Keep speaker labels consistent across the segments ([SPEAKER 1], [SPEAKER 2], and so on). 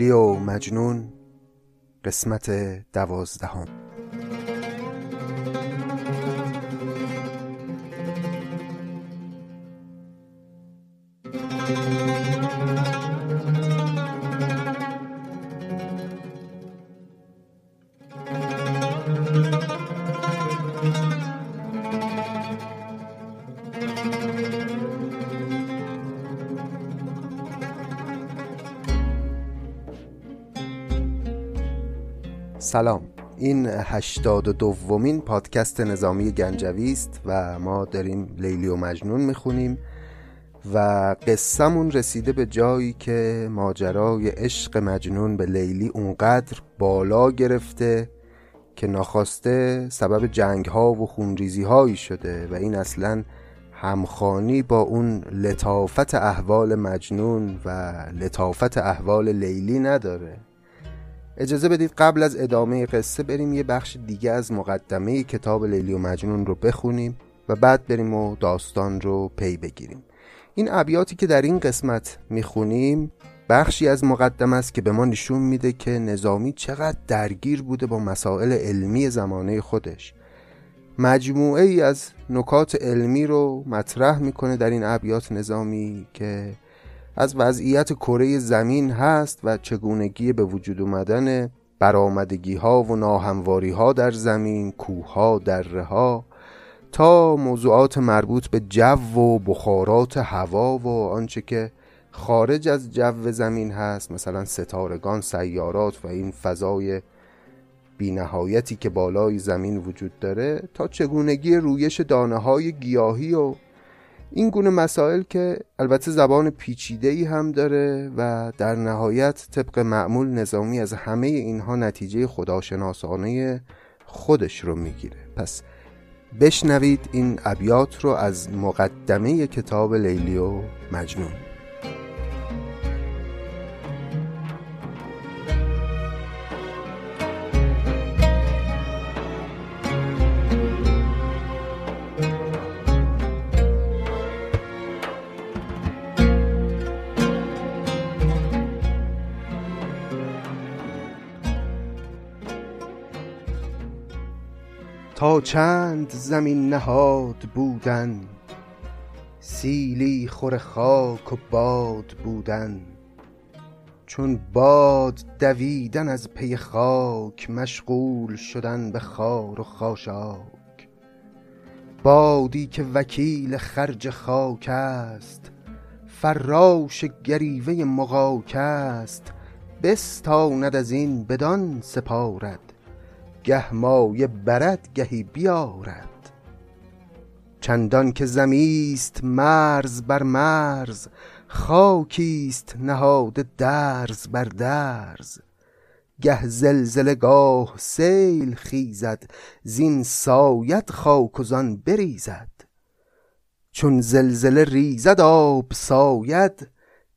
[SPEAKER 1] لیلی و مجنون قسمت دوازدهم. سلام. این هشتاد و دومین پادکست نظامی گنجوی است و ما داریم لیلی و مجنون می‌خونیم و قصهمون رسیده به جایی که ماجرای عشق مجنون به لیلی اونقدر بالا گرفته که ناخواسته سبب جنگ ها و خونریزی هایی شده و این اصلا همخانی با اون لطافت احوال مجنون و لطافت احوال لیلی نداره. اجازه بدید قبل از ادامه قصه بریم یه بخش دیگه از مقدمه کتاب لیلی و مجنون رو بخونیم و بعد بریم و داستان رو پی بگیریم. این ابیاتی که در این قسمت می‌خونیم بخشی از مقدمه است که به ما نشون میده که نظامی چقدر درگیر بوده با مسائل علمی زمانه خودش. مجموعه ای از نکات علمی رو مطرح می‌کنه در این ابیات نظامی که از وضعیت کره زمین هست و چگونگی به وجود اومدن برآمدگی ها و ناهمواری ها در زمین کوه ها دره ها تا موضوعات مربوط به جو و بخارات هوا و آنچه که خارج از جو زمین هست مثلا ستارگان سیارات و این فضای بینهایتی که بالای زمین وجود داره تا چگونگی رویش دانه های گیاهی و این گونه مسائل که البته زبان پیچیده ای هم داره و در نهایت طبق معمول نظامی از همه اینها نتیجه خداشناسانه خودش رو می‌گیره. پس بشنوید این ابیات رو از مقدمه کتاب لیلی و مجنون. تا چند زمین نهاد بودن سیلی خور خاک و باد بودن. چون باد دویدن از پی خاک مشغول شدن به خار و خاشاک. بادی که وکیل خرج خاک است فراش گریوه مغاک است. بستاند از این بدان سپارد گه مایه برد گهی بیارد. چندان که زمیست مرز بر مرز خاکیست نهاده درز بر درز. گه زلزله گاه سیل خیزد زین ساید خاک و زان بریزد. چون زلزله ریزد آب ساید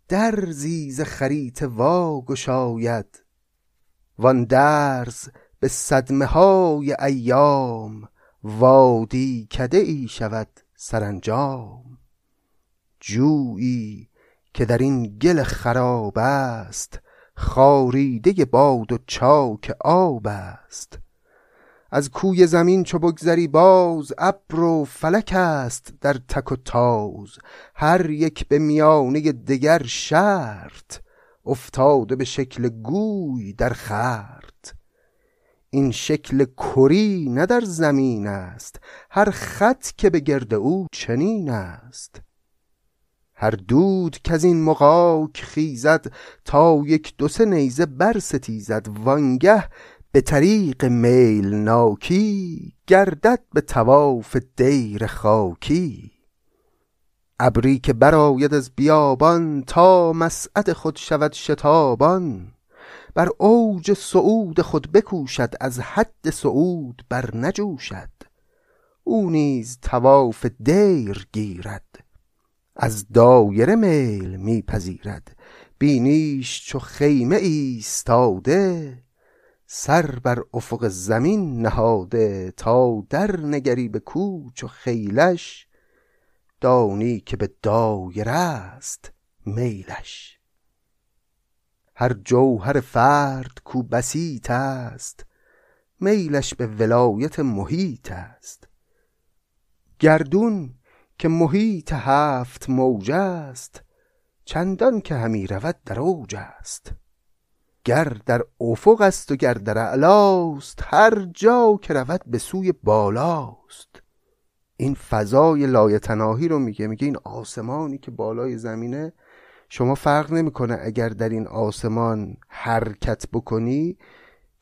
[SPEAKER 1] در زیز خریت وا گشاید وان درز به صدمه های ایام وادی کده ای شود سرانجام. جویی که در این گل خراب است خاریده باد و چاک آب است. از کوی زمین چو بگذری باز ابر و فلک است در تک و تاز. هر یک به میانه دگر شرط افتاده به شکل گوی در خرد این شکل کری نه در زمین است. هر خط که به گرد او چنین است. هر دود که از این مغاک خیزد تا یک دو سه نیزه برستیزد وانگه به طریق میل ناکی گردد به تواف دیر خاکی. ابری که برآید از بیابان تا مسعد خود شود شتابان. بر اوج صعود خود بکوشد از حد صعود بر نجوشد. او نیز تواف دیر گیرد از دایره میل میپذیرد. بینیش چو خیمه ایستاده سر بر افق زمین نهاده تا در نگری به کوچ و خیلش. دانی که به دایره است میلش. هر جوهر فرد کو بسیط است میلش به ولایت محیط است. گردون که محیط هفت موج است چندان که همی رود در اوج است. گر در افق است و گر در اعلاست هر جا که رود به سوی بالاست. این فضای لایتناهی رو میگه میگه این آسمانی که بالای زمینه شما فرق نمی‌کنه اگر در این آسمان حرکت بکنی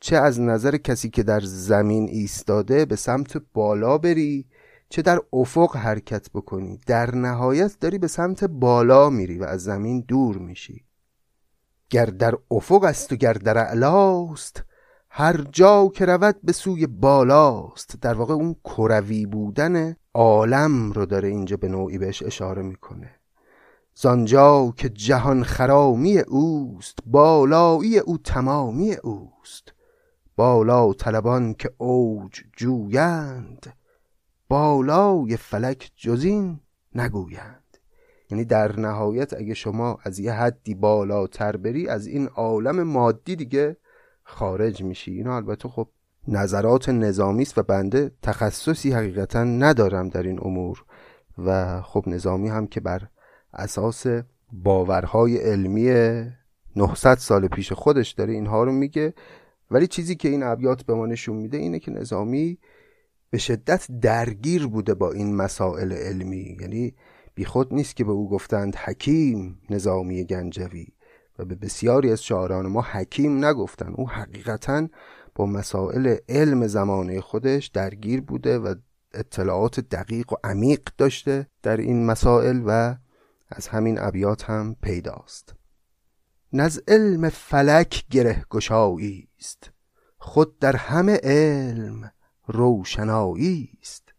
[SPEAKER 1] چه از نظر کسی که در زمین ایستاده به سمت بالا بری چه در افق حرکت بکنی. در نهایت داری به سمت بالا میری و از زمین دور میشی. گر در افق است و گر در اعلاست هر جا که رود به سوی بالاست. در واقع اون کروی بودن عالم رو داره اینجا به نوعی بهش اشاره می‌کنه. زانجا که جهان خرامی اوست بالایی او تمامی اوست. بالا طلبان که اوج جویند بالای فلک جزین نگویند. یعنی در نهایت اگه شما از یه حدی بالاتر بری از این عالم مادی دیگه خارج میشی. اینا البته خب نظرات نظامی است و بنده تخصصی حقیقتا ندارم در این امور. و خب نظامی هم که بر اساس باورهای علمی 900 سال پیش خودش داره اینها رو میگه. ولی چیزی که این ابیات به ما نشون میده اینه که نظامی به شدت درگیر بوده با این مسائل علمی. یعنی بیخود نیست که به او گفتند حکیم نظامی گنجوی و به بسیاری از شاعران ما حکیم نگفتن او حقیقتا با مسائل علم زمانه خودش درگیر بوده و اطلاعات دقیق و عمیق داشته در این مسائل و از همین ابیات هم پیداست. نز علم فلک گره گشایی است. خود در همه علم روشنایی است.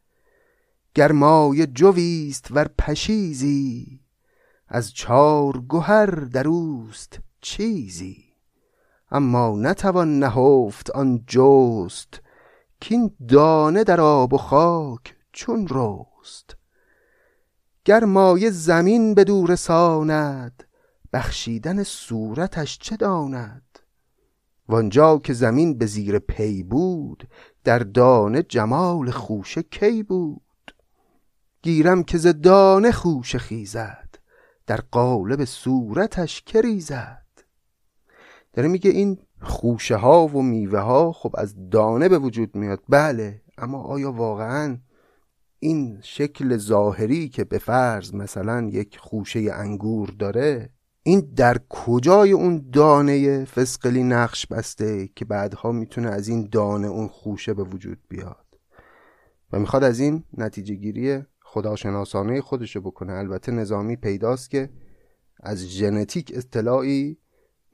[SPEAKER 1] گرمای جویست ور پشیزی از چار گهر در اوست چیزی. اما نتوان نهفت آن جست کین دانه در آب و خاک چون رست گرمای زمین به دور رساند بخشیدن صورتش چه داند؟ وانجا که زمین به زیر پی بود در دانه جمال خوشه کی بود؟ گیرم که ز دانه خوشه خیزد در قالب صورتش کریزد داره میگه این خوشه ها و میوه ها خب از دانه به وجود میاد. بله اما آیا واقعا این شکل ظاهری که به فرض مثلا یک خوشه انگور داره این در کجای اون دانه فسقلی نقش بسته که بعدها می‌تونه از این دانه اون خوشه به وجود بیاد؟ و می‌خواد از این نتیجه گیری خداشناسانه خودشو بکنه. البته نظامی پیداست که از ژنتیک اطلاعی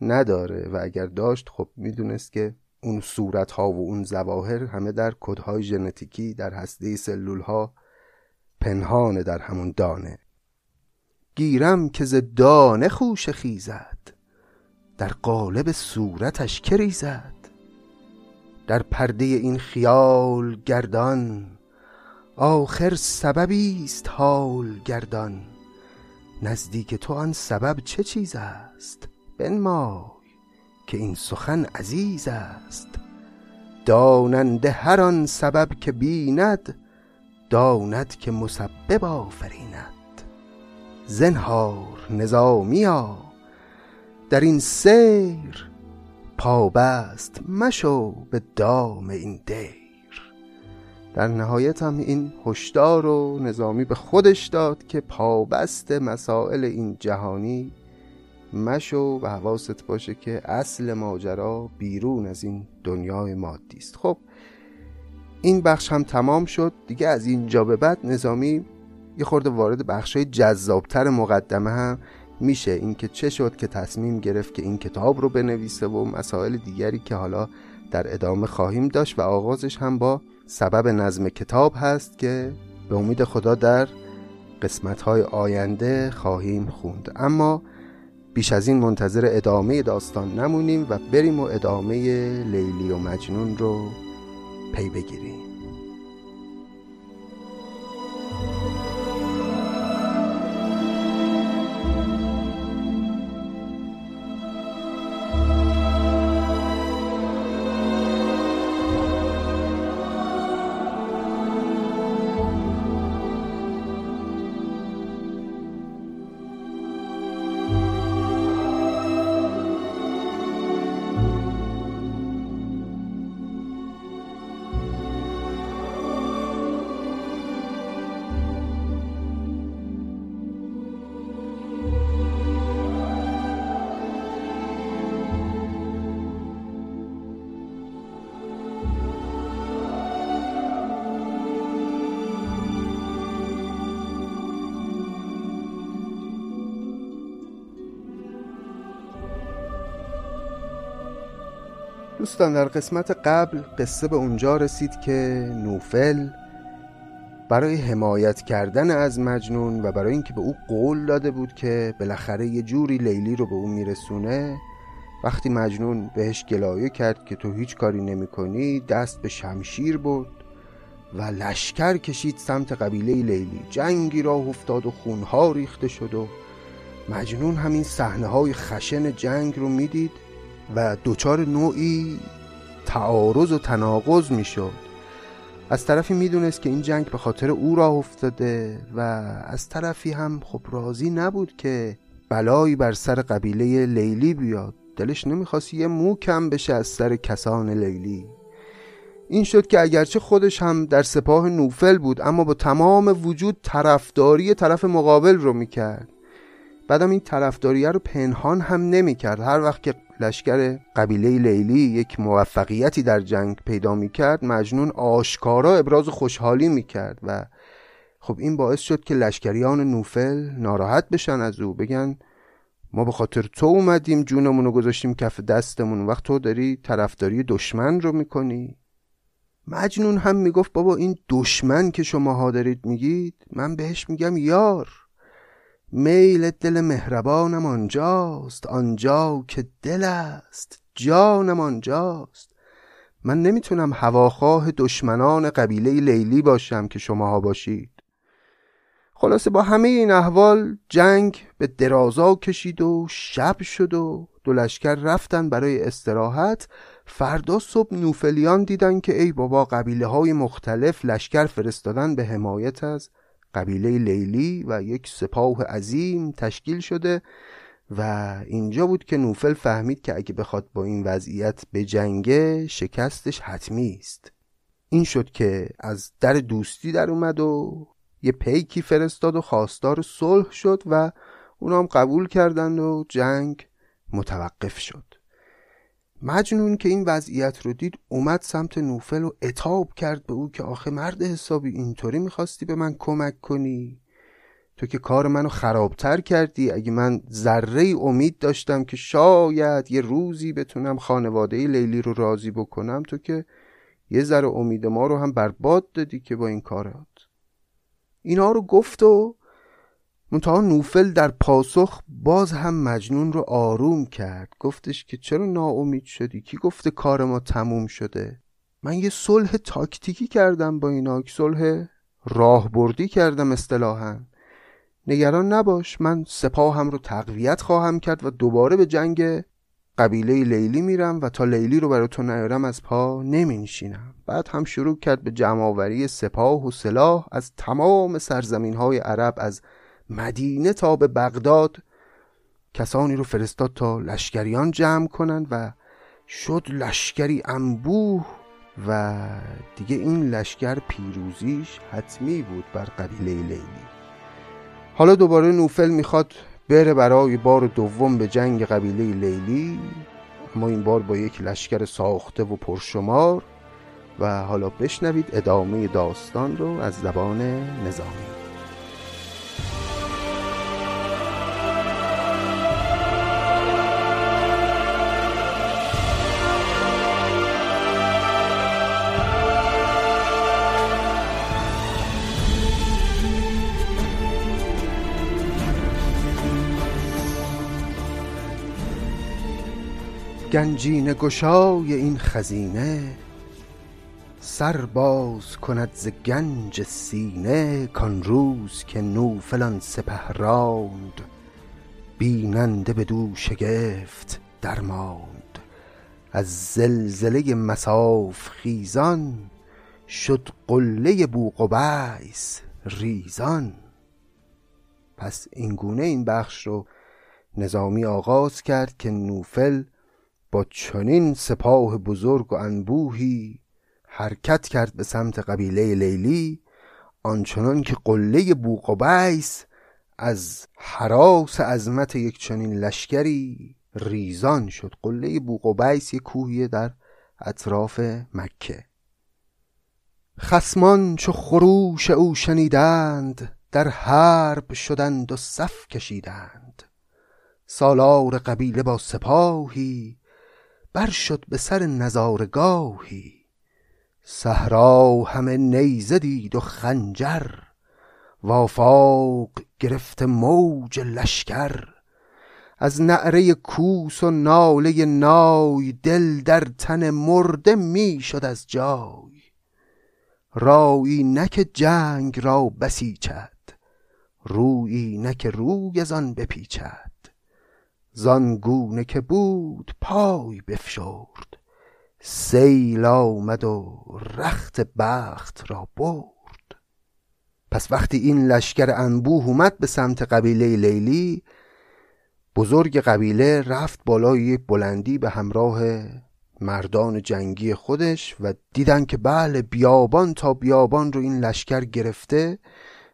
[SPEAKER 1] نداره و اگر داشت خب می‌دونست که اون صورت ها و اون زواهر همه در کدهای ژنتیکی در هسته سلول ها پنهانه در همون دانه. گیرم که ز دانه خوش خیزد. در قالب صورتش کریزد در پرده این خیال گردان. آخر سببی است حال گردان. نزدیک تو آن سبب چه چیز است؟ بنمای که این سخن عزیز است. داننده هر آن سبب که بیند داند که مسبب آفریند زنهار نظامیا در این سیر پابست مشو به دام این دیر. در نهایت هم این هشدار و نظامی به خودش داد که پابست مسائل این جهانی مشو و حواست باشه که اصل ماجرا بیرون از این دنیای مادی است. خب این بخش هم تمام شد. دیگه از اینجا به بعد نظامی یه خورده وارد بخشای جذابتر مقدمه هم میشه. اینکه چه شد که تصمیم گرفت که این کتاب رو بنویسه و مسائل دیگری که حالا در ادامه خواهیم داشت و آغازش هم با سبب نظم کتاب هست که به امید خدا در قسمتهای آینده خواهیم خوند. اما بیش از این منتظر ادامه داستان نمونیم و بریم و ادامه لیلی و مجنون رو پی بگیریم. دوستان در قسمت قبل قصه به اونجا رسید که نوفل برای حمایت کردن از مجنون و برای اینکه به او قول داده بود که بالاخره یه جوری لیلی رو به او میرسونه وقتی مجنون بهش گلایه کرد که تو هیچ کاری نمی کنی دست به شمشیر برد و لشکر کشید سمت قبیله لیلی. جنگی راه افتاد و خونها ریخته شد و مجنون همین صحنه های خشن جنگ رو می‌دید. و دوچار نوعی تعارض و تناقض می‌شد. از طرفی می‌دونست که این جنگ به خاطر او راه افتاده و از طرفی هم خب راضی نبود که بلایی بر سر قبیله لیلی بیاد. دلش نمی‌خواست یه مو کم بشه از سر کسان لیلی. این شد که اگرچه خودش هم در سپاه نوفل بود اما با تمام وجود طرفداری طرف مقابل رو می‌کرد. بعدم این طرفداریه رو پنهان هم نمی‌کرد. هر وقت که لشکر قبیله لیلی یک موفقیتی در جنگ پیدا می‌کرد مجنون آشکارا ابراز خوشحالی می‌کرد و خب این باعث شد که لشکریان نوفل ناراحت بشن از او بگن ما به خاطر تو اومدیم جونمون رو گذاشتیم کف دستمون وقت تو داری طرفداری دشمن رو می‌کنی؟ مجنون هم می‌گفت بابا این دشمن که شماها دارید میگید من بهش میگم یار. میل دل مهربانم آنجاست آنجا که دل است جانم آنجاست. من نمی‌تونم هواخواه دشمنان قبیله لیلی باشم که شماها باشید. خلاصه با همه این احوال جنگ به درازا کشید و شب شد و دو لشکر رفتن برای استراحت. فردا صبح نوفلیان دیدن که ای بابا قبیله های مختلف لشکر فرستادن به حمایت از قبیله لیلی و یک سپاه عظیم تشکیل شده و اینجا بود که نوفل فهمید که اگه بخواد با این وضعیت به جنگه شکستش حتمی است. این شد که از در دوستی در اومد و یه پیکی فرستاد و خواستار صلح شد و اونا هم قبول کردند و جنگ متوقف شد. مجنون که این وضعیت رو دید اومد سمت نوفل و اتاب کرد به او که آخه مرد حسابی اینطوری می‌خواستی به من کمک کنی؟ تو که کار منو خرابتر کردی. اگه من ذره امید داشتم که شاید یه روزی بتونم خانواده لیلی رو راضی بکنم تو که یه ذره امید ما رو هم برباد دادی که با این کارات. اینا رو گفت و منتها نوفل در پاسخ باز هم مجنون رو آروم کرد. گفتش که چرا ناامید شدی؟ کی گفته کار ما تموم شده؟ من یه صلح تاکتیکی کردم با اینا صلح راهبردی کردم اصطلاحا. نگران نباش من سپاهم رو تقویت خواهم کرد و دوباره به جنگ قبیله لیلی میرم و تا لیلی رو برای تو نیارم از پا نمینشینم. بعد هم شروع کرد به جمعآوری سپاه و سلاح از تمام سرزمین های عرب از مدینه تا به بغداد کسانی رو فرستاد تا لشکریان جمع کنند و شد لشکری انبوه و دیگه این لشکر پیروزیش حتمی بود بر قبیله لیلی. حالا دوباره نوفل می‌خواد بره برای بار دوم به جنگ قبیله لیلی اما این بار با یک لشکر ساخته و پرشمار و حالا بشنوید ادامه داستان رو از زبان نظامی. گنجین گشای این خزینه سر باز کند ز گنج سینه کان روز که نوفلان سپه راند بیننده بدو شگفت درماند. از زلزله مساف خیزان شد قله بوقبیس ریزان. پس اینگونه این بخش رو نظامی آغاز کرد که نوفل با چنین سپاه بزرگ و انبوهی حرکت کرد به سمت قبیله لیلی آنچنان که قله بوق و بیس از حراس عظمت یک چنین لشکری ریزان شد. قله بوق و بیس یک کوهیه در اطراف مکه. خسمان چو خروش او شنیدند در حرب شدند و صف کشیدند. سالار قبیله با سپاهی بر شد به سر نظارگاهی. صحرا همه نیزه دید و خنجر. وافاق گرفته موج لشکر. از نعره کوس و ناله نای دل در تن مرده می‌شد از جای. رایی نک جنگ را بسیچد رویی نک روی از آن بپیچد. زان گونه که بود پای بفشرد. سیل آمد و رخت بخت را برد. پس وقتی این لشکر انبوه اومد به سمت قبیله لیلی بزرگ قبیله رفت بالای یک بلندی به همراه مردان جنگی خودش و دیدن که بله بیابان تا بیابان رو این لشکر گرفته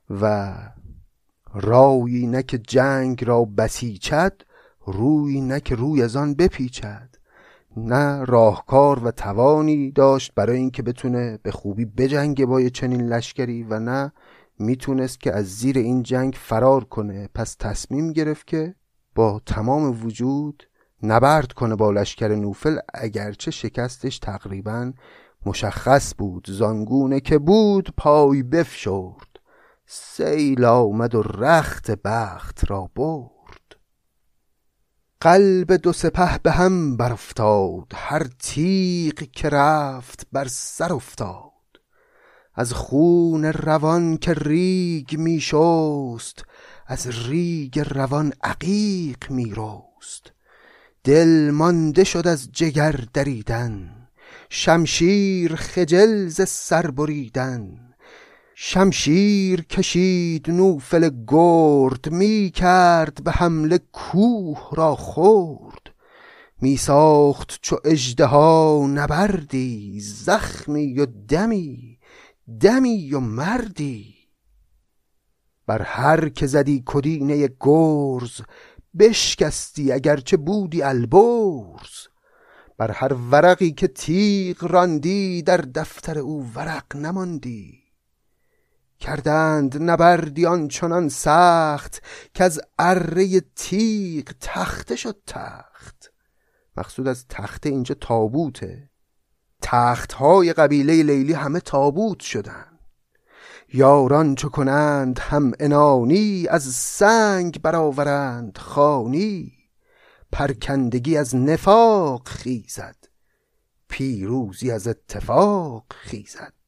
[SPEAKER 1] و رایی نه که جنگ را بسیچد روی نه که روی از آن بپیچد نه راهکار و توانی داشت برای اینکه بتونه به خوبی بجنگه با چنین لشکری و نه می‌تونست که از زیر این جنگ فرار کنه. پس تصمیم گرفت که با تمام وجود نبرد کنه با لشکر نوفل اگرچه شکستش تقریبا مشخص بود. زانگونه که بود پای بفشرد. سیل آمد و رخت بخت را برد. قلب دو سپه به هم برافتاد. هر تیغ که رفت بر سر افتاد. از خون روان که ریگ می شست از ریگ روان عقیق می رست دل مانده شد از جگر دریدن. شمشیر خجل ز سر بریدن. شمشیر کشید نوفل گرد می کرد به حمله کوه را خورد می ساخت چو اژدها نبردی زخمی و دمی دمی و مردی. بر هر که زدی کدینه گرز بشکستی اگرچه بودی البرز. بر هر ورقی که تیغ راندی در دفتر او ورق نماندی. کردند نبردی آنچنان سخت که از اره تیغ تخته شد تخت. مقصود از تخته اینجا تابوته. تخت های قبیله لیلی همه تابوت شدن یاران چو کنند هم انانی از سنگ برآورند خانی. پرکندگی از نفاق خیزد پیروزی از اتفاق خیزد.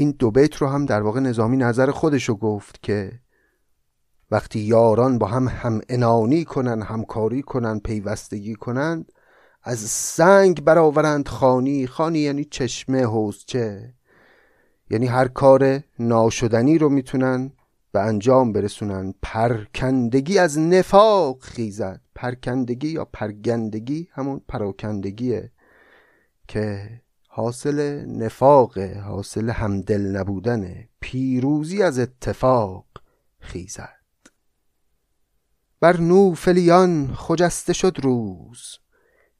[SPEAKER 1] این دو بیت رو هم در واقع نظامی نظر خودشو گفت که وقتی یاران با هم هم انانی کنن همکاری کنن پیوستگی کنند از سنگ برآورند خانی. خانی یعنی چشمه حوزچه یعنی هر کار ناشدنی رو می‌تونن به انجام برسونن. پرکندگی از نفاق خیزد. پرکندگی یا پرگندگی همون پراکندگیه که حاصل نفاق حاصل همدل نبودن پیروزی از اتفاق خیزد. بر نوفلیان خجسته شد روز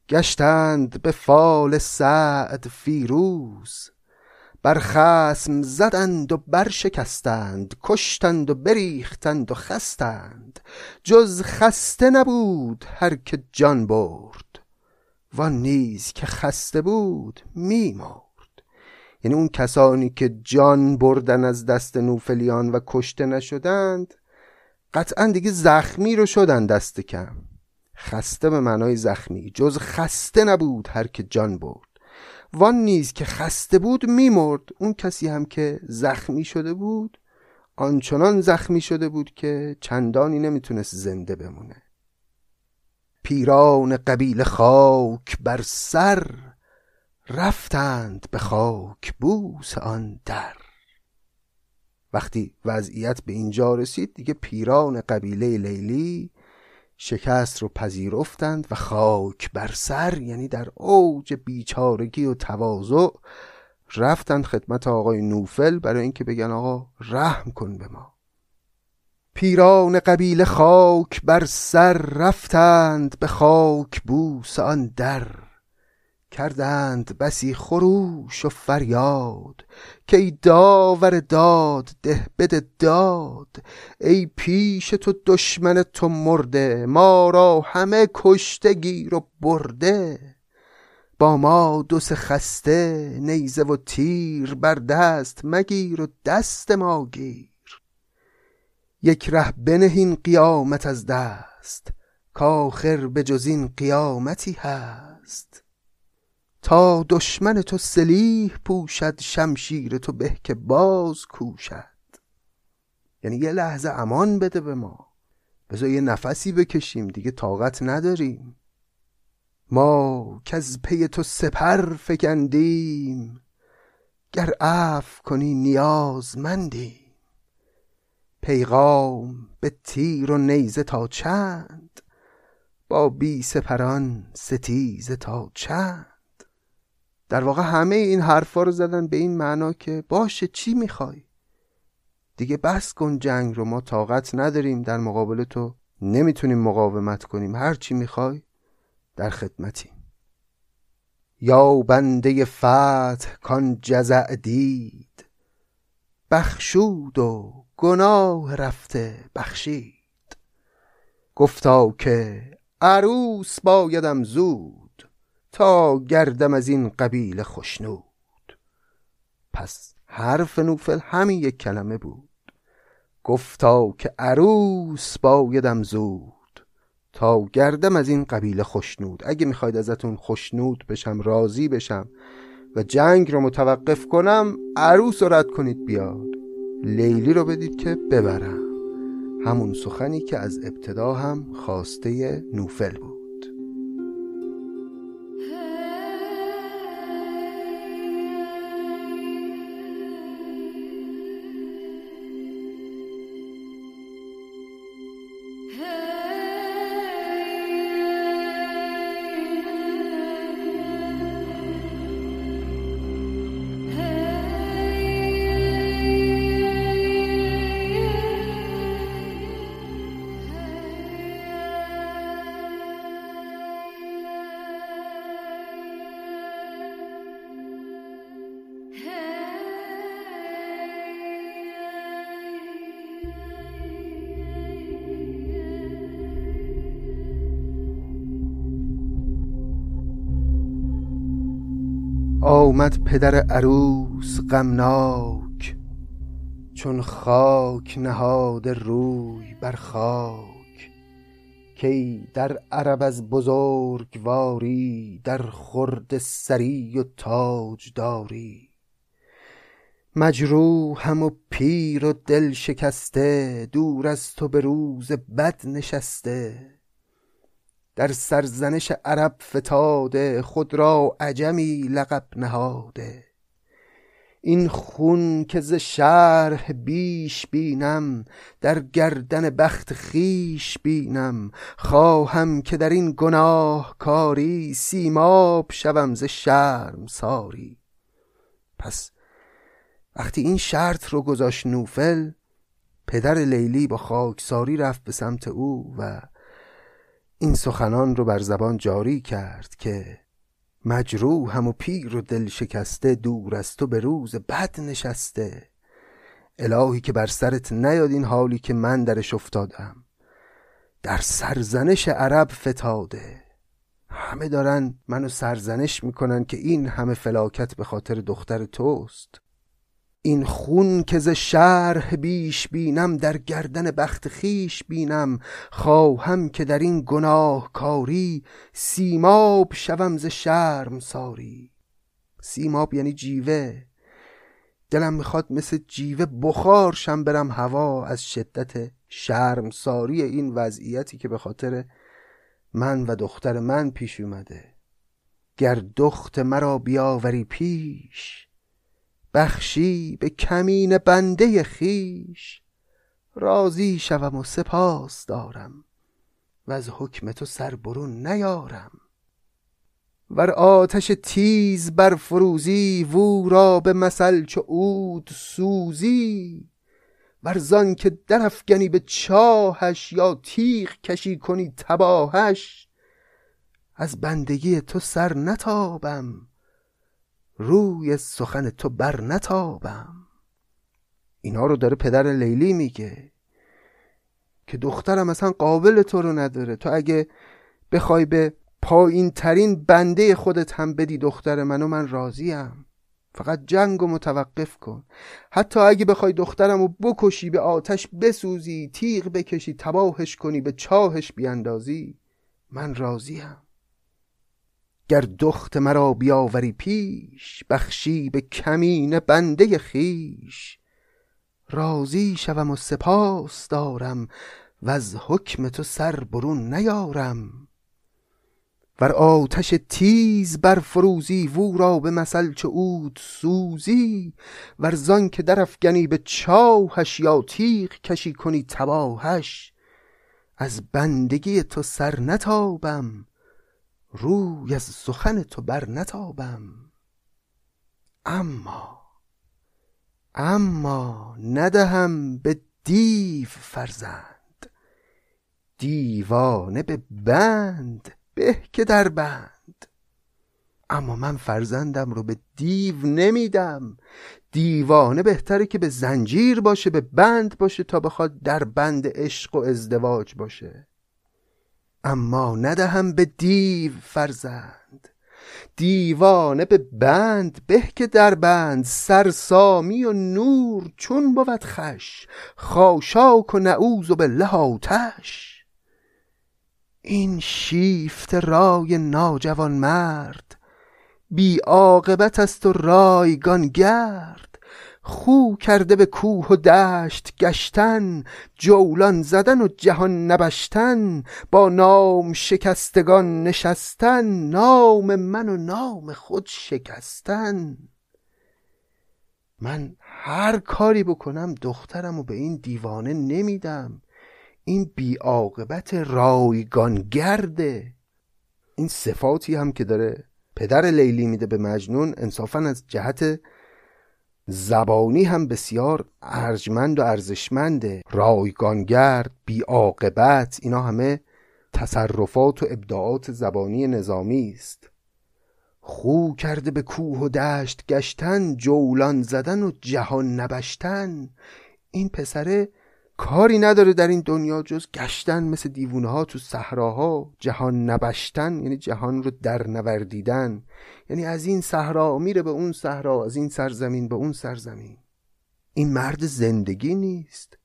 [SPEAKER 1] گشتند به فال سعد فیروز. بر خسم زدند و برشکستند کشتند و بریختند و خستند. جز خسته نبود هر که جان برد. وان نیز که خسته بود میمرد. یعنی اون کسانی که جان بردن از دست نوفلیان و کشته نشدند قطعا دیگه زخمی رو شدن دست کم. خسته به معنای زخمی جز خسته نبود هر که جان برد. وان نیز که خسته بود میمرد. اون کسی هم که زخمی شده بود آنچنان زخمی شده بود که چندانی نمی‌تونست زنده بمونه. پیران قبیل خاک بر سر رفتند به خاک بوس آن در. وقتی وضعیت به اینجا رسید دیگه پیران قبیله لیلی شکست رو پذیرفتند و خاک بر سر یعنی در اوج بیچارگی و تواضع رفتند خدمت آقای نوفل برای اینکه بگن آقا رحم کن به ما. پیران قبیله خاک بر سر رفتند به خاک بوس آن در. کردند بسی خروش و فریاد که ای داور داد ده بده داد. ای پیش تو دشمن تو مرده ما را همه کشته گیر و برده. با ما دو سه خسته نیزه و تیر بر دست مگیر و دست ما گیر. یک ره بنهین قیامت از دست کاخر به جز این قیامتی هست. تا دشمن تو سلیح پوشد شمشیر تو به که باز کوشد. یعنی یه لحظه امان بده به ما. بذار یه نفسی بکشیم دیگه طاقت نداریم. ما که از پی تو سپر فکندیم. گر عف کنی نیازمندیم. پیغام به تیر و نیزه تا چند؟ با بی سپران ستیزه تا چند؟ در واقع همه این حرفا رو زدن به این معنا که باشه چی می‌خوای؟ دیگه بس کن جنگ رو ما طاقت نداریم در مقابل تو نمی‌تونیم مقاومت کنیم. هر چی می‌خوای در خدمتیم. یا بنده فتح کان جزع دید بخشود و گناه رفته بخشید. گفتا که عروس بایدم زود تا گردم از این قبیل خشنود. پس حرف نوفل همین یک کلمه بود. گفتا که عروس بایدم زود تا گردم از این قبیله خوشنود اگه می‌خواید ازتون خوشنود بشم راضی بشم و جنگ رو متوقف کنم عروس رو رد کنید بیاد. لیلی رو بدید که ببرم. همون سخنی که از ابتدا هم خواسته نوفل بود. آمد پدر عروس غمناک چون خاک نهاد روی بر خاک. کی در عرب از بزرگواری در خرد سری و تاجداری مجروحم و پیر و دل شکسته دور از تو به روز بد نشسته. در سرزنش عرب فتاده خود را عجمی لقب نهاده. این خون که ز شرح بیش بینم در گردن بخت خیش بینم. خواهم که در این گناه کاری سیماب شوم ز شرم ساری. پس وقتی این شرط رو گذاشت نوفل پدر لیلی با خاکساری رفت به سمت او و این سخنان رو بر زبان جاری کرد که مجروح هم و پیر و دل شکسته دور از تو به روز بد نشسته. الهی که بر سرت نیاد این حالی که من درش افتادم. در سرزنش عرب فتاده. همه دارن منو سرزنش می‌کنن که این همه فلاکت به خاطر دختر توست. این خون که ز شرح بیش بینم در گردن بخت خیش بینم. خواهم که در این گناه کاری سیماب شوم ز شرم ساری. سیماب یعنی جیوه. دلم می‌خواد مثل جیوه بخار شم برم هوا از شدت شرم ساری این وضعیتی که به خاطر من و دختر من پیش اومده. گر دخت مرا بیاوری پیش بخشی به کمین بنده خیش راضی شوم و سپاس دارم و از حکم تو سر برون نیارم. ور آتش تیز بر فروزی وو را به مثل چو عود سوزی. ور زان که درفگنی به چاهش یا تیغ کشی کنی تباهش از بندگی تو سر نتابم. روی سخن تو بر نتابم. اینا رو داره پدر لیلی میگه که دخترم اصلا قابل تو رو نداره. تو اگه بخوای به پایین ترین بنده خودت هم بدی دختر منو من راضیم. فقط جنگ و متوقف کن. حتی اگه بخوای دخترمو بکشی به آتش بسوزی تیغ بکشی تباهش کنی به چاهش بیاندازی من راضیم. گر دخت مرا بیاوری پیش بخشی به کمین بنده خیش راضی شوم و سپاس دارم و از حکم تو سر برون نیارم. ور آتش تیز بر فروزی وو را به مثل چه عود سوزی. ور زان که درافگنی به چاهش یا تیغ کشی کنی تباهش. از بندگی تو سر نتابم. روی از سخن تو بر نتابم. اما اما ندهم به دیو فرزند. دیوانه به بند به که در بند. اما من فرزندم رو به دیو نمیدم. دیوانه بهتره که به زنجیر باشه به بند باشه تا بخواد در بند عشق و ازدواج باشه. اما ندهم به دیو فرزند. دیوانه به بند به که در بند سرسامی و نور چون بود خش. خاشاک و نعوذ بالله آتش. این شیفت رای ناجوان مرد بی عاقبت است و رایگان گرد خو کرده به کوه و دشت گشتن جولان زدن و جهان نبشتن با نام شکستگان نشستن نام من و نام خود شکستن. من هر کاری بکنم دخترم و به این دیوانه نمیدم. این بیعاقبت رایگانگرده این صفاتی هم که داره پدر لیلی میده به مجنون انصافا از جهت زبانی هم بسیار ارجمند و ارزشمنده رایگانگرد بیعاقبت اینا همه تصرفات و ابداعات زبانی نظامی است. خو کرده به کوه و دشت گشتن جولان زدن و جهان نبشتن. این پسره کاری نداره در این دنیا جز گشتن مثل دیوونه ها تو صحراها. جهان نبشتن یعنی جهان رو در نوردیدن. یعنی از این صحرا میره به اون صحرا از این سرزمین به اون سرزمین. این مرد زندگی نیست.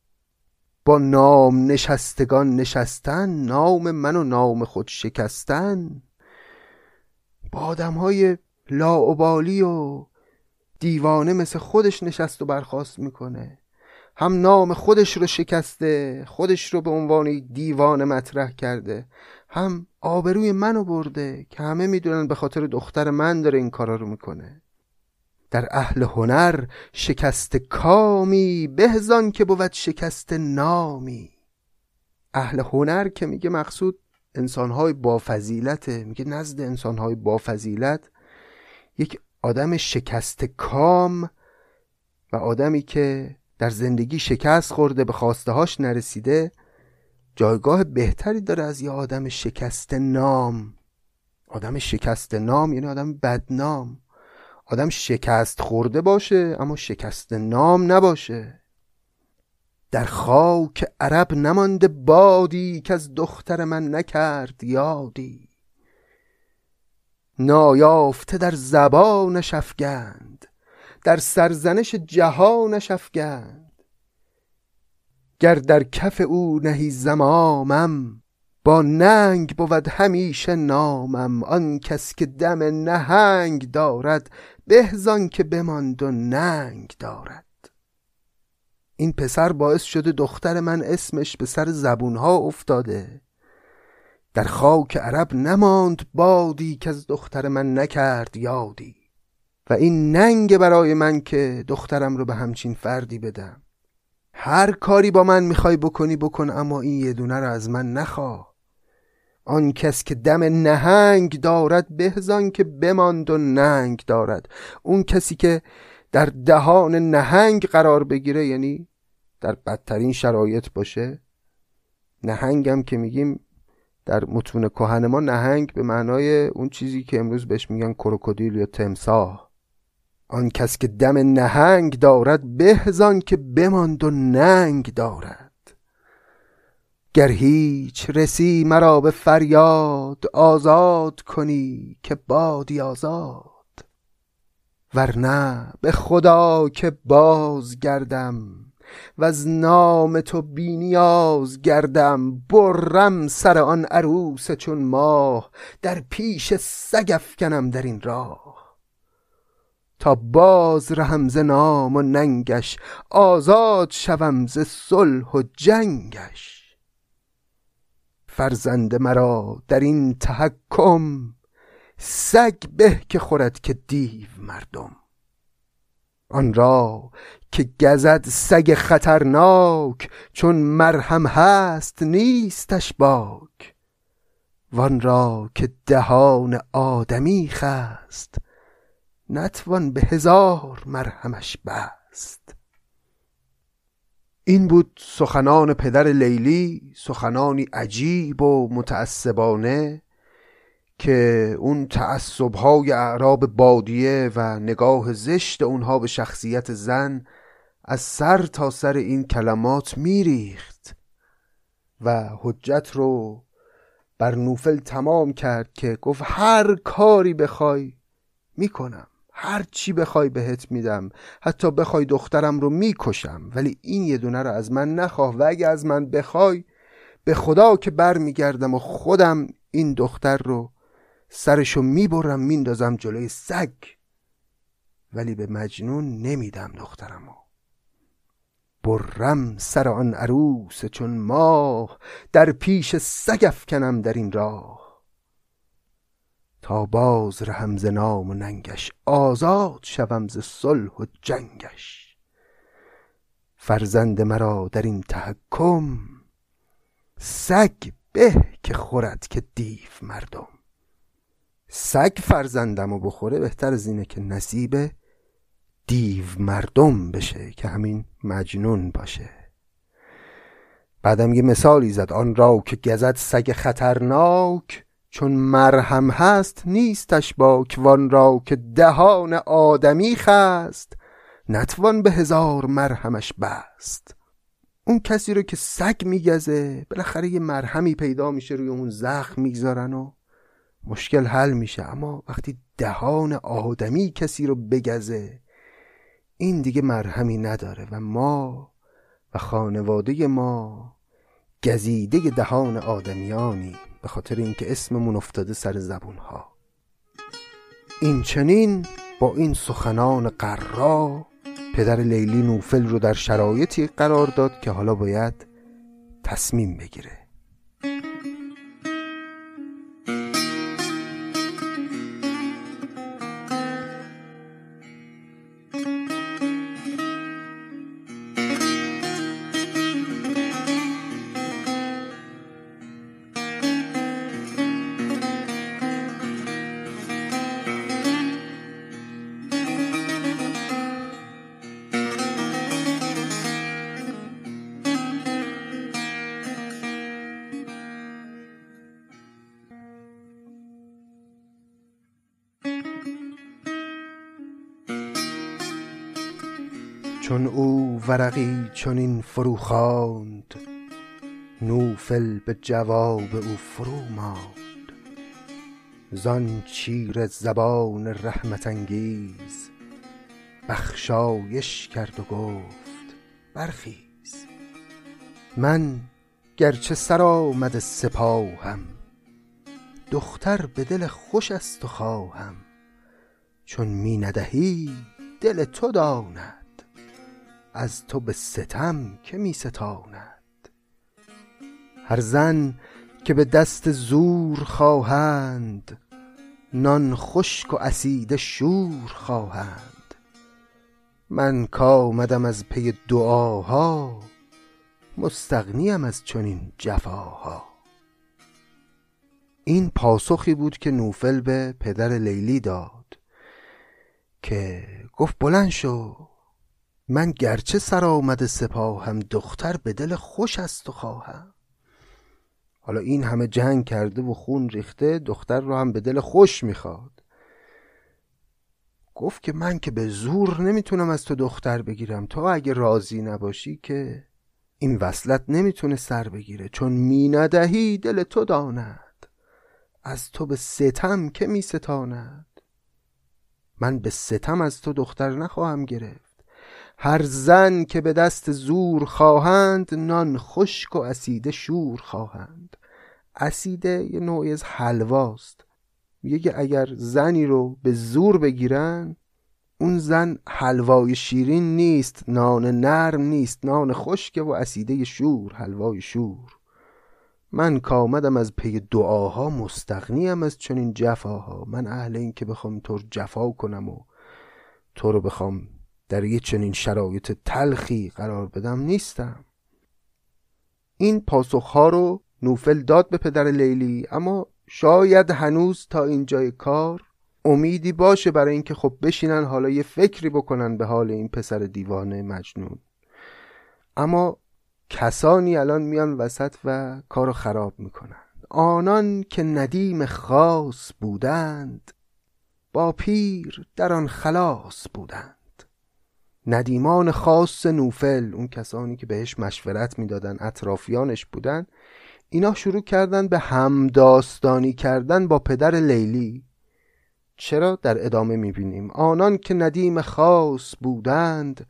[SPEAKER 1] با نام نشستگان نشستن نام من و نام خود شکستن. با آدم های لاعبالی و دیوانه مثل خودش نشست و برخواست می‌کنه. هم نام خودش رو شکسته خودش رو به عنوان دیوان مطرح کرده. هم آبروی منو برده که همه می‌دونن به خاطر دختر من داره این کارا رو می‌کنه. در اهل هنر شکست کامی بهزان که بود شکست نامی. اهل هنر که میگه مقصود انسانهای با فضیلته میگه نزد انسانهای با فضیلت. یک آدم شکست کام و آدمی که در زندگی شکست خورده به هاش نرسیده جایگاه بهتری داره از یه آدم شکست نام. آدم شکست نام یعنی آدم بدنام. آدم شکست خورده باشه اما شکست نام نباشه. در خاک عرب نمانده بادی که از دختر من نکرد یادی. نایافته در زبانش افگند. در سرزنش جهانش افگند. گر در کف او نهی زمامم با ننگ بود همیشه نامم. آن کس که دم نهنگ دارد بهزان که بماند و ننگ دارد. این پسر باعث شده دختر من اسمش به سر زبونها افتاده. در خاک عرب نماند بادی که از دختر من نکرد یادی. و این ننگ برای من که دخترم رو به همچین فردی بدم. هر کاری با من می‌خوای بکنی بکن اما این یه دونه رو از من نخواه آن کس که دم نهنگ دارد بهزان که بماند و ننگ دارد. اون کسی که در دهان نهنگ قرار بگیره یعنی در بدترین شرایط باشه. نهنگم که میگیم در متون کهن ما نهنگ به معنای اون چیزی که امروز بهش میگن کروکودیل یا تمساه آن کس که دم نهنگ دارد بهزان که بماند و ننگ دارد. گر هیچ رسی مرا به فریاد آزاد کنی که بادی آزاد. ورنه به خدا که باز گردم و از نام تو بینیاز گردم برم سر آن عروس چون ماه در پیش سگ افکنم در این راه. تا باز رهم ز نام و ننگش آزاد شوم ز صلح و جنگش. فرزند مرا در این تحکم سگ به که خورد که دیو مردم. آن را که گزد سگ خطرناک چون مرهم هست نیستش باک. وان را که دهان آدمی خست نتوان به هزار مرهمش بست. این بود سخنان پدر لیلی سخنانی عجیب و متعصبانه که اون تعصبهای اعراب بادیه و نگاه زشت اونها به شخصیت زن از سر تا سر این کلمات میریخت و حجت رو بر نوفل تمام کرد که گفت هر کاری بخوای می‌کنم. هر چی بخوای بهت میدم. حتی بخوای دخترم رو می‌کشم. ولی این یه دونه رو از من نخواه و اگه از من بخوای به خدا که بر میگردم و خودم این دختر رو سرشو می‌برم میندازم جلوی سگ. ولی به مجنون نمیدم دخترمو. برم سر آن عروس چون ماه در پیش سگ افکنم در این راه. تا باز رهم ز نام و ننگش. آزاد شوم ز صلح و جنگش. فرزند مرا در این تحکم سگ به که خورد که دیو مردم. سگ فرزندم و بخوره بهتر از اینه که نصیب دیو مردم بشه که همین مجنون باشه. بعدم یه مثالی زد. آن را که گزد سگ خطرناک چون مرهم هست نیستش باک وان را که دهان آدمی خست نتوان به هزار مرهمش بست. اون کسی رو که سگ میگزه بالاخره یه مرهمی پیدا میشه روی اون زخم می‌گذارن و مشکل حل میشه. اما وقتی دهان آدمی کسی رو بگزه این دیگه مرهمی نداره و ما و خانواده ما گزیده دهان آدمیانی به خاطر اینکه اسممون افتاده سر زبون ها این چنین با این سخنان قرا پدر لیلی نوفل رو در شرایطی قرار داد که حالا باید تصمیم بگیره. چنین فرو خواند نوفل به جواب او فرو ماند. زان چیر زبان رحمت انگیز بخشایش کرد و گفت برخیز. من گرچه سرآمد سپاهم دختر به دل خوش است و خواهم. چون می ندهی دل تو داند. از تو به ستم که می ستاند؟ هر زن که به دست زور خواهند نان خشک و اسید شور خواهند. من کامدم از پی دعاها مستغنیم از چنین جفاها. این پاسخی بود که نوفل به پدر لیلی داد که گفت بلند شو. من گرچه سر آمد سپاهم دختر به دل خوش است و خواهم. حالا این همه جنگ کرده و خون ریخته دختر رو هم به دل خوش می‌خواد. گفت که من که به زور نمی‌تونم از تو دختر بگیرم. تو اگه راضی نباشی که این وصلت نمی‌تونه سر بگیره. چون می ندهی دل تو داند. از تو به ستم که می ستاند. من به ستم از تو دختر نخواهم گرفت. هر زن که به دست زور خواهند نان خشک و اسیده شور خواهند. اسیده یه نوعی از حلواست. میگه اگر زنی رو به زور بگیرن اون زن حلوای شیرین نیست نان نرم نیست نان خشک و اسیده شور حلوای شور. من کامدم از پی دعاها مستغنیم از چنین جفاها. من اهل این که بخوام تو جفا کنم و تو رو بخوام در یه چنین شرایط تلخی قرار بدم نیستم. این پاسخها رو نوفل داد به پدر لیلی اما شاید هنوز تا اینجای کار امیدی باشه برای اینکه خب بشینن حالا یه فکری بکنن به حال این پسر دیوانه مجنون. اما کسانی الان میان وسط و کارو خراب می‌کنن. آنان که ندیم خاص بودند با پیر در آن خلاص بودند. ندیمان خاص نوفل اون کسانی که بهش مشورت می‌دادن اطرافیانش بودن اینا شروع کردن به همداستانی کردن با پدر لیلی. چرا؟ در ادامه می‌بینیم. آنان که ندیم خاص بودند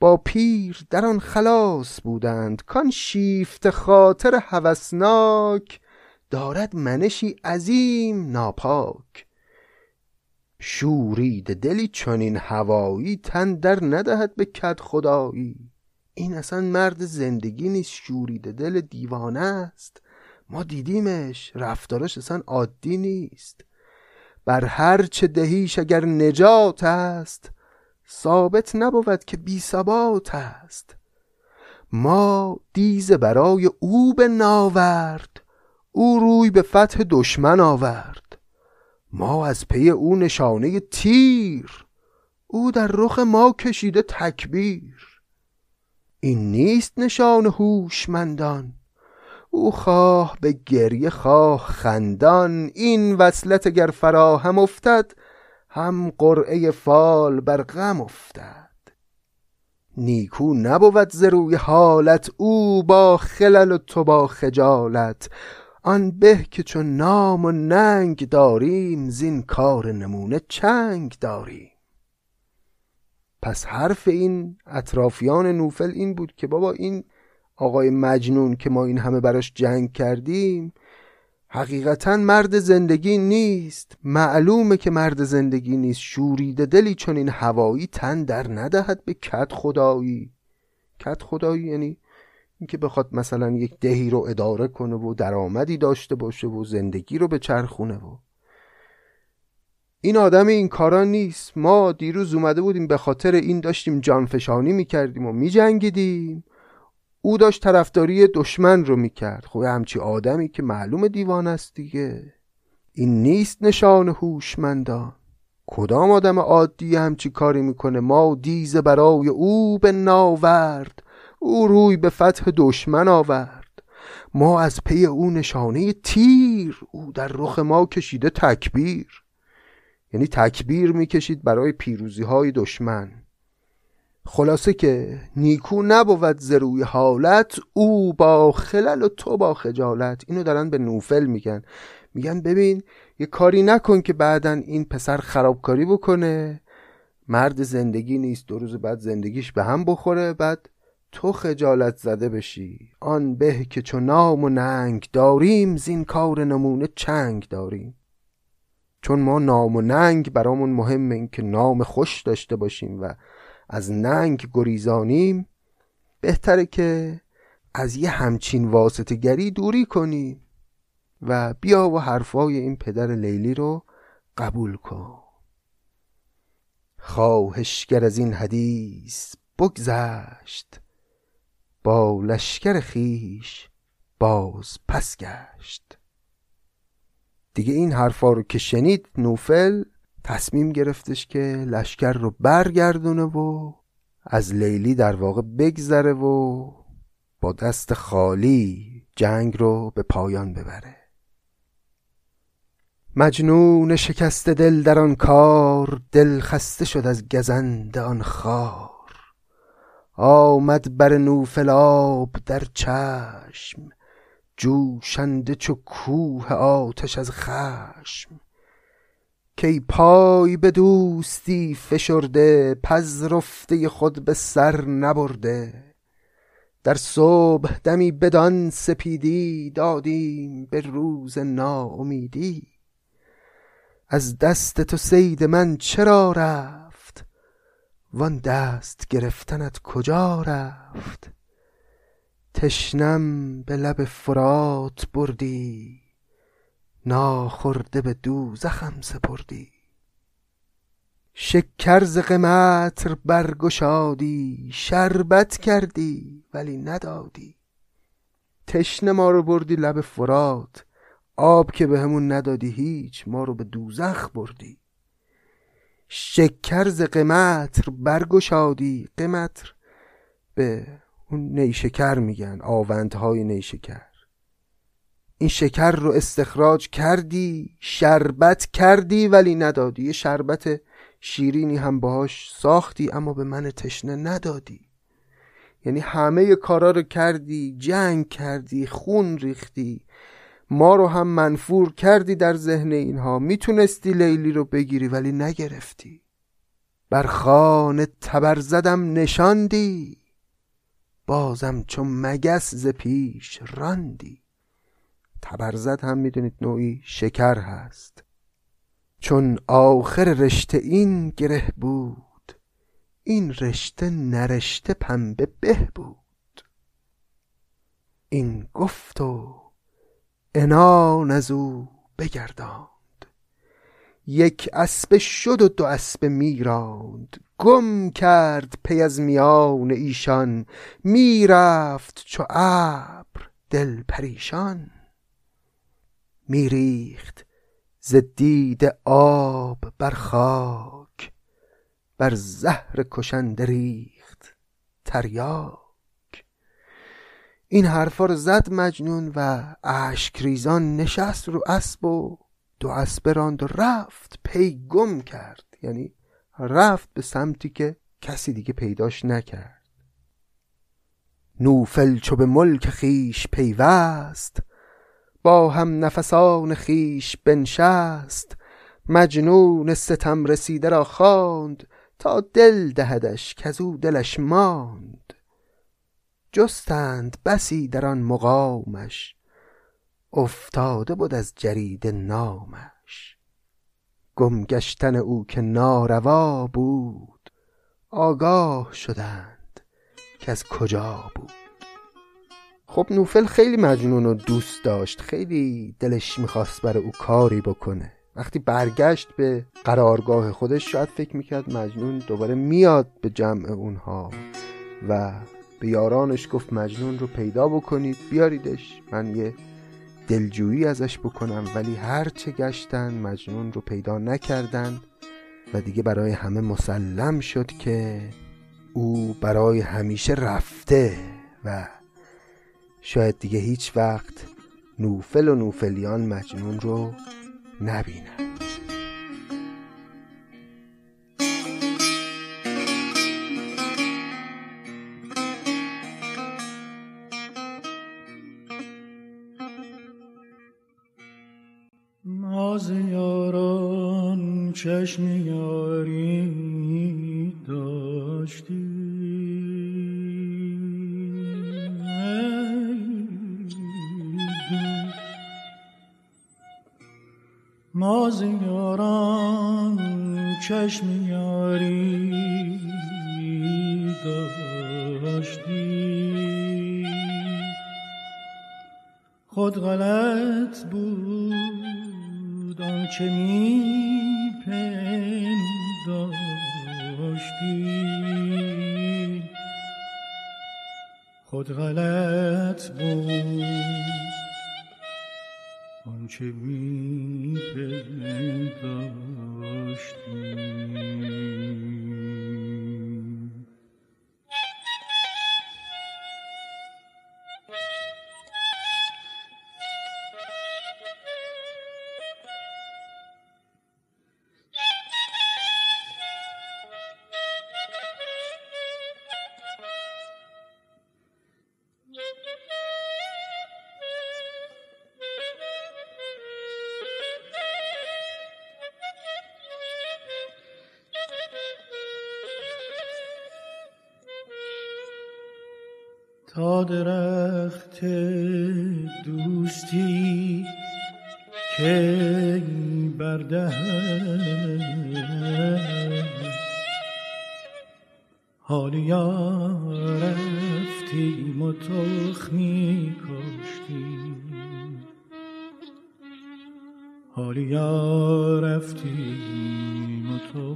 [SPEAKER 1] با پیر در آن خلاص بودند. کان شیفت خاطر هوسناک دارد منشی عظیم ناپاک. شورید دلی چنین هوایی تن در ندهد به کد خدایی. این اصلا مرد زندگی نیست شورید دل دیوانه است. ما دیدیمش رفتارش اصلا عادی نیست. بر هر چه دهیش اگر نجات است ثابت نبود که بی ثبات است. ما دیز برای او به ناورد او روی به فتح دشمن آورد. ما از پی او نشانه تیر او در رخ ما کشیده تکبیر. این نیست نشان هوشمندان او خواه به گریه خواه خندان. این وصلت اگر فراهم افتد هم قرعه فال بر غم افتد. نیکو نبود ز روی حالت او با خلل و تو با خجالت. آن به که چون نام و ننگ داریم زین کار نمونه چنگ داریم. پس حرف این اطرافیان نوفل این بود که بابا این آقای مجنون که ما این همه براش جنگ کردیم حقیقتا مرد زندگی نیست. معلومه که مرد زندگی نیست. شوریده دلی چون این هوایی تن در ندهد به کت خدایی کت خدایی یعنی اینکه بخواد مثلا یک دهی رو اداره کنه و درآمدی داشته باشه و زندگی رو به چرخونه و این آدم این کارا نیست. ما دیروز اومده بودیم به خاطر این داشتیم جانفشانی می‌کردیم و میجنگیدیم. او داشت طرفداری دشمن رو می‌کرد. خب همچی آدمی که معلوم دیوان است دیگه. این نیست نشان هوشمندان. کدام آدم عادی همچی کاری می‌کنه؟ ما دیز برای او به ناورد. او روی به فتح دشمن آورد. ما از پی او نشانه تیر او در رخ ما کشیده تکبیر. یعنی تکبیر می‌کشید برای پیروزی های دشمن. خلاصه که نیکو نبود ز روی حالت او با خلل و تو با خجالت. اینو دارن به نوفل میگن. میگن ببین یه کاری نکن که بعدا این پسر خرابکاری بکنه. مرد زندگی نیست دو روز بعد زندگیش به هم بخوره بعد تو خجالت زده بشی. آن به که چو نام و ننگ داریم زین کار نمونه چنگ داریم. چون ما نام و ننگ برامون مهمه این که نام خوش داشته باشیم و از ننگ گریزانیم. بهتره که از یه همچین واسطه گری دوری کنیم. و بیا و حرفای این پدر لیلی رو قبول کن. خواهشگر از این حدیث بگذشت. با لشکر خیش باز پس گشت. دیگه این حرفا رو که شنید نوفل تصمیم گرفتش که لشکر رو برگردونه و از لیلی در واقع بگذره و با دست خالی جنگ رو به پایان ببره. مجنون شکست دل در آن کار دل خسته شد از گزند آن خار. آمد بر نوفلاب در چشم جوشنده چو کوه آتش از خشم. کی پای به دوستی فشرده پذرفته خود به سر نبرده. در صبح دمی بدان سپیدی دادیم به روز ناامیدی. از دست تو سید من چرا رفت؟ وان دست گرفتنت کجا رفت؟ تشنم به لب فرات بردی ناخورده به دوزخم سپردی. شکر ز قمطر برگشادی شربت کردی ولی ندادی. تشنه ما رو بردی لب فرات آب که بهمون ندادی هیچ ما رو به دوزخ بردی. شکر ز قمطر برگشادی قمطر. به اون نیشکر میگن آوندهای نیشکر. این شکر رو استخراج کردی شربت کردی ولی ندادی. یه شربت شیرینی هم باهاش ساختی اما به من تشنه ندادی. یعنی همه کارا رو کردی جنگ کردی خون ریختی. ما رو هم منفور کردی در ذهن اینها. می‌تونستی لیلی رو بگیری ولی نگرفتی. بر خانه تبر زدم نشاندی. بازم چون مگس ز پیش راندی. تبرزد هم می‌دونید نوعی شکر هست. چون آخر رشته این گره بود. این رشته نرشته پنبه به بود. این گفت و انان از او بگرداند. یک اسب شد و دو اسب میراند. گم کرد پی از میان ایشان. می‌رفت چو ابر دل پریشان. میریخت ز دید آب بر خاک. بر زهر کشنده ریخت تریاک. این حرفا رو زد مجنون و اشک ریزان نشست رو اسب و دو اسب راند رفت پی گم کرد. یعنی رفت به سمتی که کسی دیگه پیداش نکرد. نوفل چو به ملک خیش پیوست با هم نفسان خیش بنشست. مجنون ستم رسیده را خواند تا دل دهدش کزو دلش ماند. جستند بسی در آن مقامش افتاده بود از جرید نامش. گم گشتن او که ناروا بود آگاه شدند که از کجا بود. خب نوفل خیلی مجنون رو دوست داشت خیلی دلش می‌خواست برای او کاری بکنه. وقتی برگشت به قرارگاه خودش شاید فکر می‌کرد مجنون دوباره میاد به جمع اونها و به یارانش گفت مجنون رو پیدا بکنید بیاریدش. من یه دلجویی ازش بکنم ولی هرچه گشتن مجنون رو پیدا نکردن و دیگه برای همه مسلم شد که او برای همیشه رفته و شاید دیگه هیچ وقت نوفل و نوفلیان مجنون رو نبینن
[SPEAKER 2] چشم یاری داشتی ما یاران چشم یاری داشتی. خود غلط بود آنچه می پنداشتی خود غلط بود. آنچه می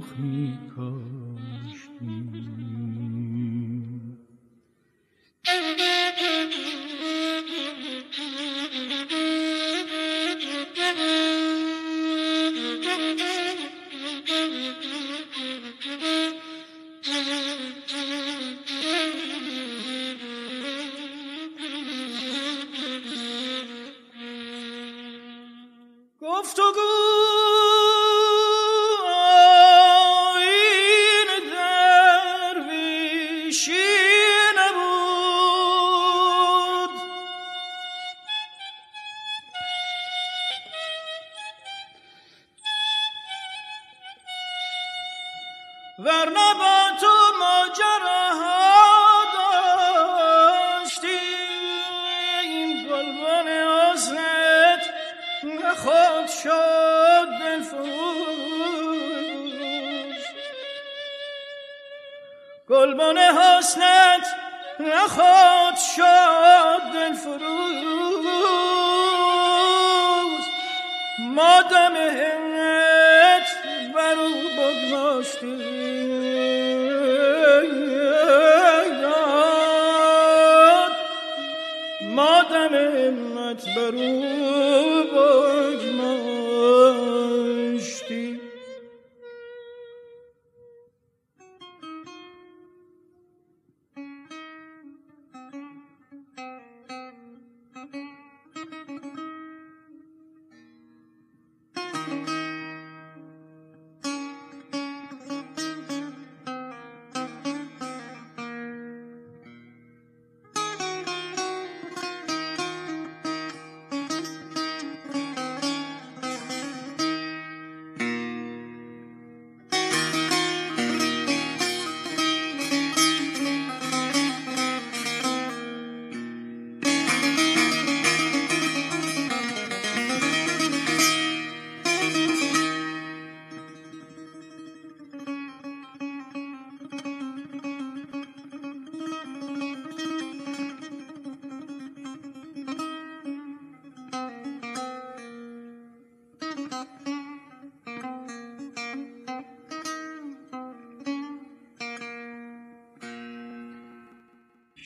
[SPEAKER 2] Mexico.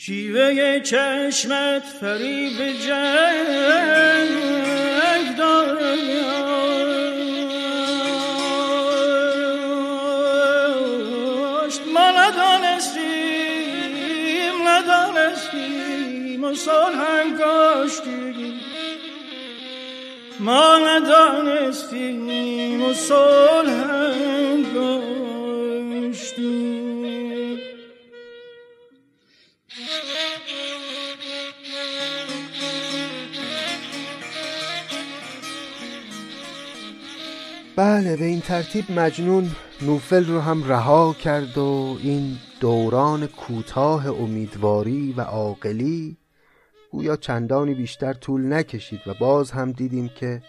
[SPEAKER 2] شیوه چشمت فریب جنگ داشت. ما ندانستیم ندانستیم و صلح کاشتیم ما ندانستیم و صلح
[SPEAKER 1] به این ترتیب مجنون نوفل رو هم رها کرد و این دوران کوتاه امیدواری و عاقلی گویا چندانی بیشتر طول نکشید و باز هم دیدیم که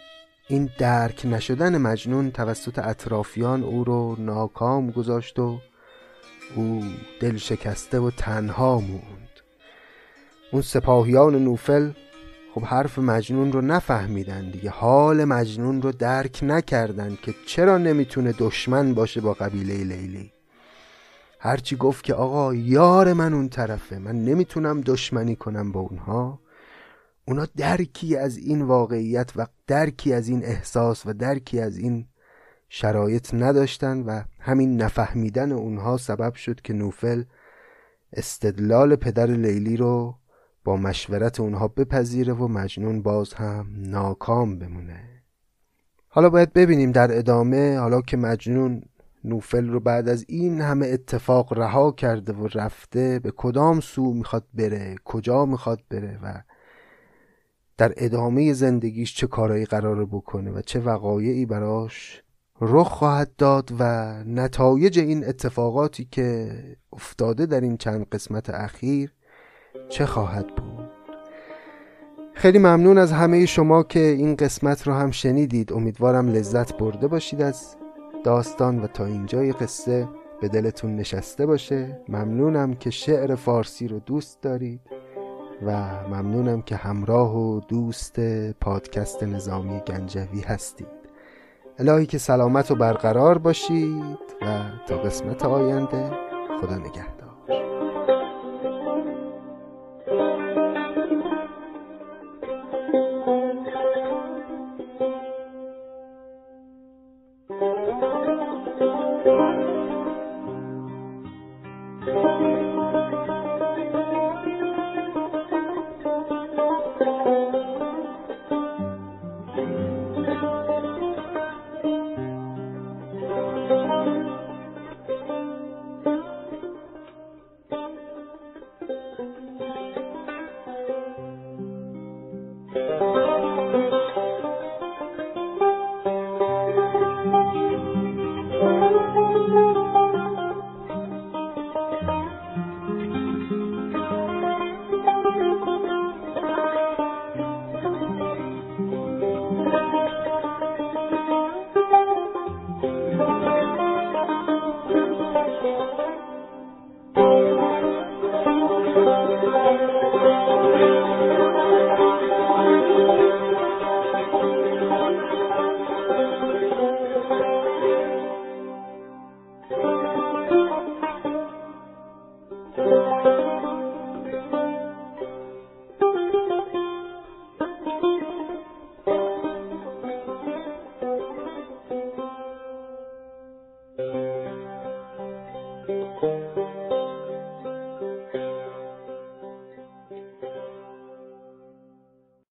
[SPEAKER 1] این درک نشدن مجنون توسط اطرافیان او رو ناکام گذاشت و او دل شکسته و تنها موند. اون سپاهیان نوفل خب حرف مجنون رو نفهمیدن دیگه. حال مجنون رو درک نکردن که چرا نمی‌تونه دشمن باشه با قبیله لیلی. هرچی گفت که آقا یار من اون طرفه من نمی‌تونم دشمنی کنم با اونها. اونا درکی از این واقعیت و درکی از این احساس و درکی از این شرایط نداشتن و همین نفهمیدن اونها سبب شد که نوفل استدلال پدر لیلی رو با مشورت اونها بپذیره و مجنون باز هم ناکام بمونه. حالا باید ببینیم در ادامه حالا که مجنون نوفل رو بعد از این همه اتفاق رها کرده و رفته به کدام سو می‌خواد بره؟ کجا می‌خواد بره؟ و در ادامه زندگیش چه کارایی قراره بکنه و چه وقایعی براش رخ خواهد داد و نتایج این اتفاقاتی که افتاده در این چند قسمت اخیر چه خواهد بود؟ خیلی ممنون از همه شما که این قسمت رو هم شنیدید. امیدوارم لذت برده باشید از داستان و تا اینجای قصه به دلتون نشسته باشه. ممنونم که شعر فارسی رو دوست دارید و ممنونم که همراه و دوست پادکست نظامی گنجوی هستید. الهی که سلامت و برقرار باشید و تا قسمت آینده خدا نگهدار.